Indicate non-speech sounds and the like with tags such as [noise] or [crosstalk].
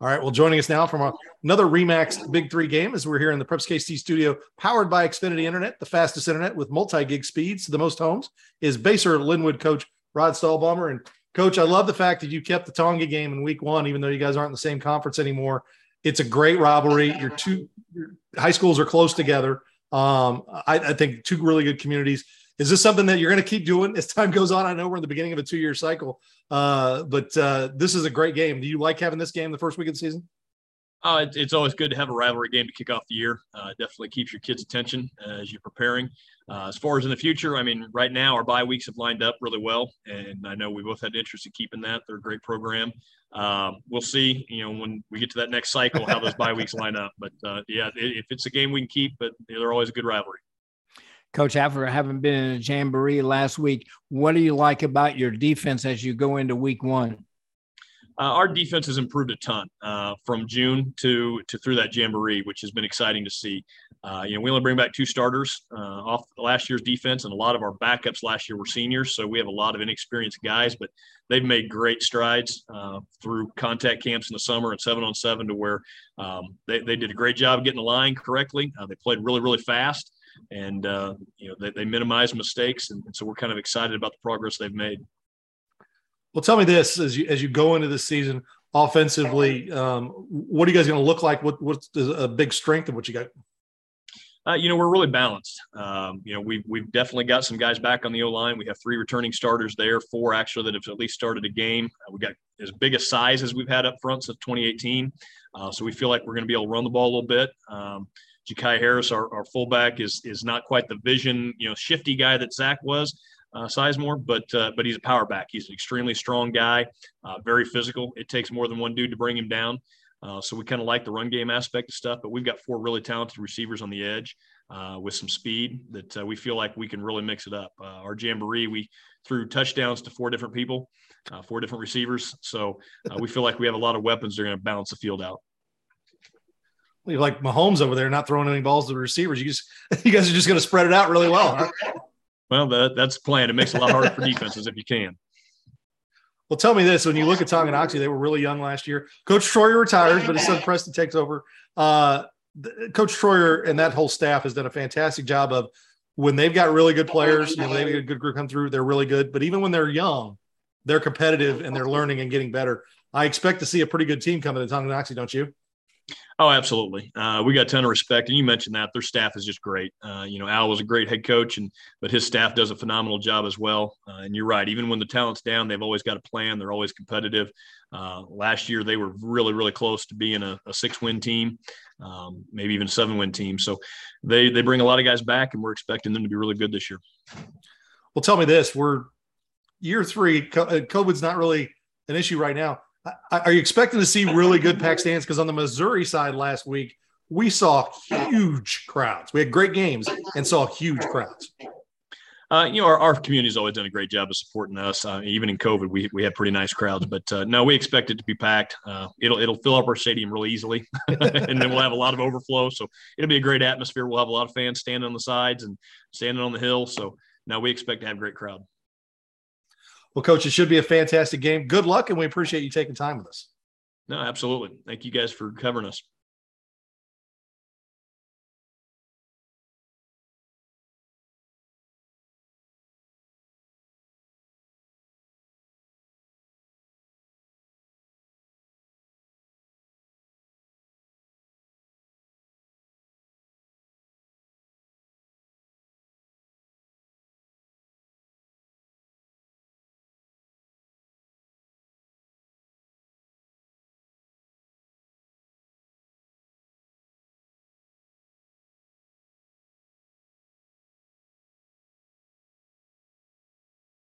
All right. Well, joining us now from another Remax Big Three game as we're here in the Preps KC studio, powered by Xfinity Internet, the fastest internet with multi-gig speeds to the most homes, is Basehor Linwood coach Rod Stallbaumer. And coach, I love the fact that you kept the Tonga game in week one, even though you guys aren't in the same conference anymore. It's a great rivalry. Your two your high schools are close together. Um, I, I think two really good communities. Is this something that you're going to keep doing as time goes on? I know we're in the beginning of a two year cycle, uh, but uh, this is a great game. Do you like having this game the first week of the season? Uh, it's always good to have a rivalry game to kick off the year. Uh, definitely keeps your kids' attention as you're preparing. Uh, as far as in the future, I mean, right now our bye weeks have lined up really well, and I know we both had interest in keeping that. They're a great program. Um, we'll see, you know, when we get to that next cycle, how those bye weeks line up. But uh, yeah, if it's a game we can keep, but they're always a good rivalry. Coach, after having been in a jamboree last week, what do you like about your defense as you go into week one? Uh, our defense has improved a ton uh, from June to to through that jamboree, which has been exciting to see. Uh, you know, we only bring back two starters uh, off last year's defense, and a lot of our backups last year were seniors, so we have a lot of inexperienced guys. But they've made great strides uh, through contact camps in the summer and seven on seven, to where um, they they did a great job getting the line correctly. Uh, they played really really fast and uh, you know they, they minimize mistakes, and, and, so we're kind of excited about the progress they've made. Well, tell me this as you as you go into this season offensively, um, what are you guys going to look like? What what's a big strength of what you got? Uh, you know, we're really balanced. Um, you know, we've we've definitely got some guys back on the O line. We have three returning starters there, four actually that have at least started a game. Uh, we got as big a size as we've had up front since 2018. Uh, so we feel like we're going to be able to run the ball a little bit. Um, Jakai Harris, our, our fullback, is is not quite the vision, you know, shifty guy that Zach was, uh, Sizemore, but uh, but he's a power back. He's an extremely strong guy, uh, very physical. It takes more than one dude to bring him down. Uh, so we kind of like the run game aspect of stuff, but we've got four really talented receivers on the edge uh, with some speed that uh, we feel like we can really mix it up. our jamboree, we threw touchdowns to four different people, four different receivers. So we feel like we have a lot of weapons that are going to balance the field out like Mahomes over there not throwing any balls to the receivers. You just [laughs] you guys are just going to spread it out really well. Huh? Well, that, that's the plan. It makes it a lot harder for defenses if you can. Well, tell me this: when you look at Tonganoxie, they were really young last year. Coach Troyer retires, but his son Preston takes over. Uh, Coach Troyer and that whole staff has done a fantastic job of when they've got really good players. You know, they've got a good group come through. They're really good, but even when they're young, they're competitive and they're learning and getting better. I expect to see a pretty good team coming to Tonganoxie, don't you? Oh, absolutely. Uh, we got a ton of respect, and you mentioned that their staff is just great. Uh, you know, Al was a great head coach, and but his staff does a phenomenal job as well. Uh, and you're right. Even when the talent's down, they've always got a plan. They're always competitive. Uh, last year, they were really, really close to being a, a six-win team, um, maybe even seven-win team. So they they bring a lot of guys back, and we're expecting them to be really good this year. Well, tell me this: we're year three. Uh, COVID's not really an issue right now are you expecting to see really good pack stands? Because on the Missouri side last week, we saw huge crowds. We had great games and saw huge crowds. Uh, you know, our, our community's always done a great job of supporting us. Uh, even in COVID, we, we had pretty nice crowds, but uh, no, we expect it to be packed. Uh, it'll it'll fill up our stadium really easily, [laughs] and then we'll have a lot of overflow. So it'll be a great atmosphere. We'll have a lot of fans standing on the sides and standing on the hill. So now we expect to have a great crowd. Well, coach, it should be a fantastic game. Good luck, and we appreciate you taking time with us. No, absolutely. Thank you guys for covering us.